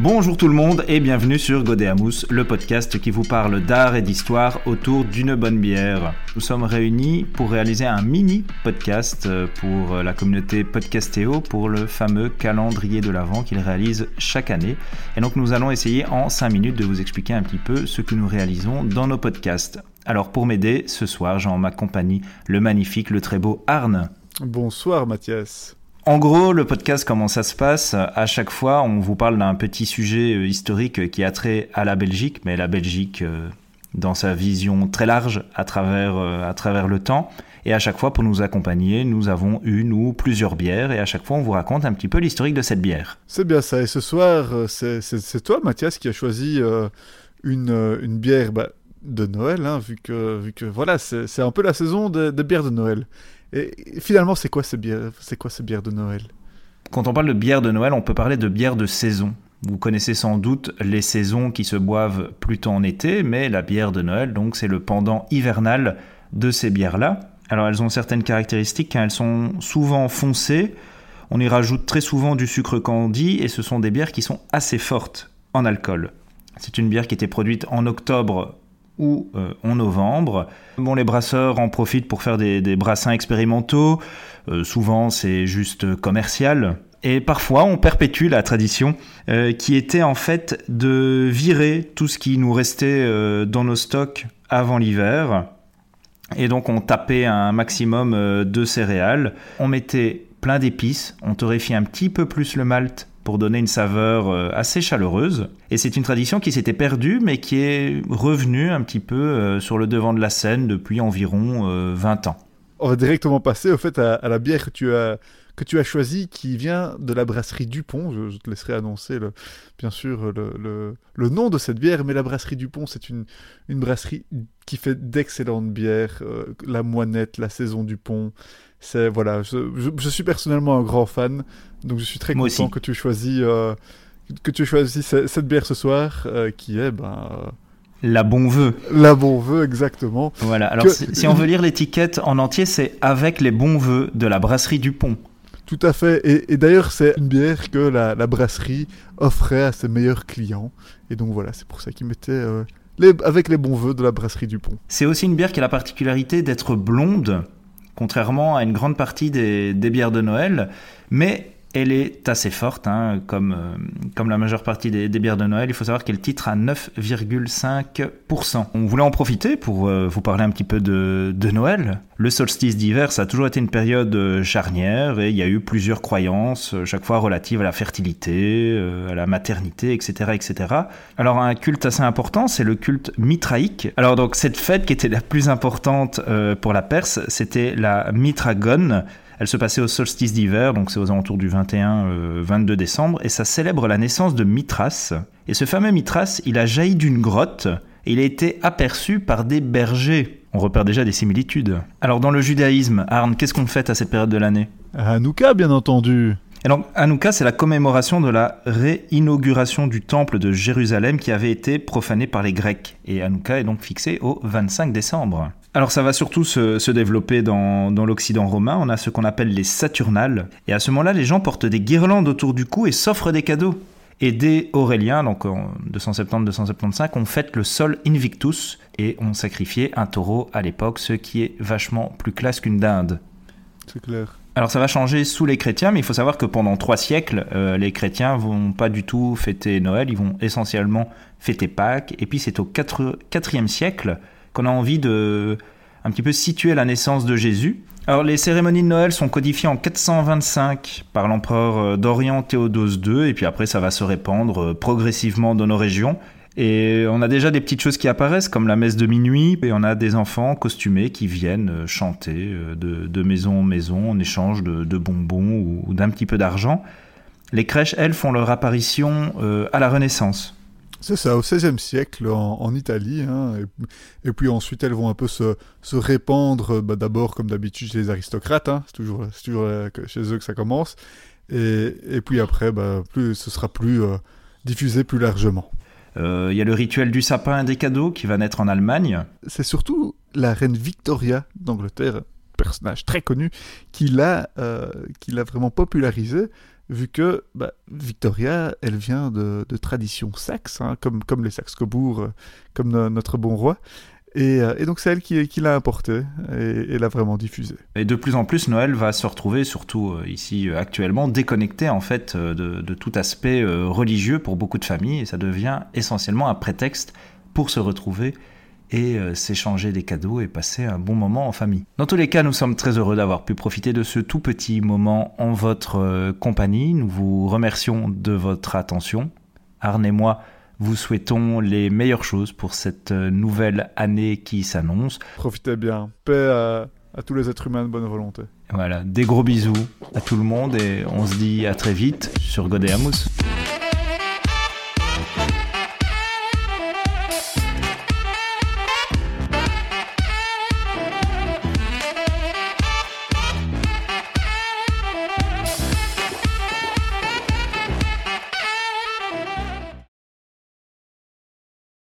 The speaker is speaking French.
Bonjour tout le monde et bienvenue sur Godet le podcast qui vous parle d'art et d'histoire autour d'une bonne bière. Nous sommes réunis pour réaliser un mini podcast euh, pour la communauté Podcastéo pour le fameux calendrier de l'Avent qu'ils réalisent chaque année. Et donc nous allons essayer en 5 minutes de vous expliquer un petit peu ce que nous réalisons dans nos podcasts. Alors pour m'aider, ce soir j'ai en ma compagnie le magnifique, le très beau Arne. Bonsoir Mathias. En gros, le podcast, comment ça se passe? À chaque fois, on vous parle d'un petit sujet euh, historique qui a trait à la Belgique, mais la Belgique euh, dans sa vision très large à travers, euh, à travers le temps. Et à chaque fois, pour nous accompagner, nous avons une ou plusieurs bières. Et à chaque fois, on vous raconte un petit peu l'historique de cette bière. C'est bien ça. Et ce soir, c'est toi, Mathias, qui a choisi une, bière bah, de Noël, hein, vu, que, vu que voilà, c'est un peu la saison des bières de Noël. Et finalement, c'est quoi ces bières quoi ces bières de Noël? Quand on parle de bière de Noël, on peut parler de bière de saison. Vous connaissez sans doute les saisons qui se boivent plutôt en été, mais la bière de Noël, donc, c'est le pendant hivernal de ces bières-là. Alors, elles ont certaines caractéristiques. Hein. elles sont souvent foncées. On y rajoute très souvent du sucre candi et ce sont des bières qui sont assez fortes en alcool. C'est une bière qui était produite en octobre ou euh, en novembre. Bon, les brasseurs en profitent pour faire des, brassins expérimentaux. Euh, souvent, c'est juste commercial. Et parfois, on perpétue la tradition euh, qui était en fait de virer tout ce qui nous restait dans nos stocks avant l'hiver. Et donc, on tapait un maximum de céréales. On mettait plein d'épices. On torréfiait un petit peu plus le malt pour donner une saveur euh, assez chaleureuse. Et c'est une tradition qui s'était perdue, mais qui est revenue un petit peu euh, sur le devant de la scène depuis environ 20 euh, ans. On va directement passer au fait à, la bière que tu as que tu as choisie, qui vient de la brasserie Dupont. Je, te laisserai annoncer, le, bien sûr, le, le, nom de cette bière, mais la brasserie Dupont, c'est une, une brasserie qui fait d'excellentes bières. la Moinette, la Saison Dupont, c'est voilà, je, suis personnellement un grand fan, donc je suis très content que tu choisis euh, que tu choisis cette, bière ce soir, euh, qui est ben euh, la bon vœu. La bon vœu, exactement. Voilà. Alors si, on veut lire l'étiquette en entier, c'est avec les bons vœux de la brasserie Dupont. Tout à fait. Et, d'ailleurs, c'est une bière que la, brasserie offrait à ses meilleurs clients. Et donc voilà, c'est pour ça qu'ils mettaient les, avec les bons vœux de la brasserie Dupont. C'est aussi une bière qui a la particularité d'être blonde contrairement à une grande partie des, bières de Noël. Mais elle est assez forte, hein, comme, euh, comme la majeure partie des, bières de Noël. Il faut savoir qu'elle titre à 9,5%. On voulait en profiter pour euh, vous parler un petit peu de, de Noël. Le solstice d'hiver, ça a toujours été une période euh, charnière et il y a eu plusieurs croyances, chaque fois relatives à la fertilité, à la maternité, etc., etc. Alors un culte assez important, c'est le culte mitraïque. Alors donc cette fête qui était la plus importante pour la Perse, c'était la Mitragone. Elle se passait au solstice d'hiver, donc c'est aux alentours du 21-22 euh, décembre, et ça célèbre la naissance de Mithras. Et ce fameux Mithras, il a jailli d'une grotte, et il a été aperçu par des bergers. On repère déjà des similitudes. Alors dans le judaïsme, Arne, qu'est-ce qu'on fait à cette période de l'année? Hanouka, bien entendu. Et donc, Hanouka, c'est la commémoration de la réinauguration du temple de Jérusalem qui avait été profané par les Grecs. Et Hanouka est donc fixé au 25 décembre. Alors ça va surtout se, développer dans, l'Occident romain. On a ce qu'on appelle les Saturnales. Et à ce moment-là, les gens portent des guirlandes autour du cou et s'offrent des cadeaux. Et dès Aurélien, donc en 270-275, on fête le sol Invictus et on sacrifiait un taureau à l'époque, ce qui est vachement plus classe qu'une dinde. C'est clair. Alors ça va changer sous les chrétiens, mais il faut savoir que pendant trois siècles, euh, les chrétiens vont pas du tout fêter Noël, ils vont essentiellement fêter Pâques. Et puis c'est au 4, 4e siècle qu'on a envie de un petit peu situer la naissance de Jésus. Alors les cérémonies de Noël sont codifiées en 425 par l'empereur euh, d'Orient Théodose II, et puis après ça va se répandre euh, progressivement dans nos régions. Et on a déjà des petites choses qui apparaissent, comme la messe de minuit, et on a des enfants costumés qui viennent euh, chanter de, maison en maison en échange de, bonbons ou, d'un petit peu d'argent. Les crèches, elles, font leur apparition à la Renaissance. C'est ça, au XVIe siècle en, Italie. Hein, et, puis ensuite, elles vont un peu se, répandre, bah, d'abord comme d'habitude chez les aristocrates, hein, c'est toujours, euh, chez eux que ça commence. Et, puis après, bah, plus, ce sera plus euh, diffusé plus largement. Il euh, y a le rituel du sapin des cadeaux qui va naître en Allemagne. C'est surtout la reine Victoria d'Angleterre, personnage très connu, qui l'a, l'a vraiment popularisé. vu que bah, Victoria, elle vient de, tradition saxe, hein, comme, comme les Saxe-Cobourg, euh, comme notre bon roi. Euh, et, donc c'est elle qui, l'a importé et, l'a vraiment diffusé. Et de plus en plus, Noël va se retrouver, surtout euh, ici actuellement, déconnecté en fait de, tout aspect religieux pour beaucoup de familles, et ça devient essentiellement un prétexte pour se retrouver et euh, s'échanger des cadeaux et passer un bon moment en famille. Dans tous les cas, nous sommes très heureux d'avoir pu profiter de ce tout petit moment en votre euh, compagnie. Nous vous remercions de votre attention. Arne et moi vous souhaitons les meilleures choses pour cette euh, nouvelle année qui s'annonce. Profitez bien. Paix à, tous les êtres humains de bonne volonté. Voilà, des gros bisous à tout le monde et on se dit à très vite sur Godé Amos.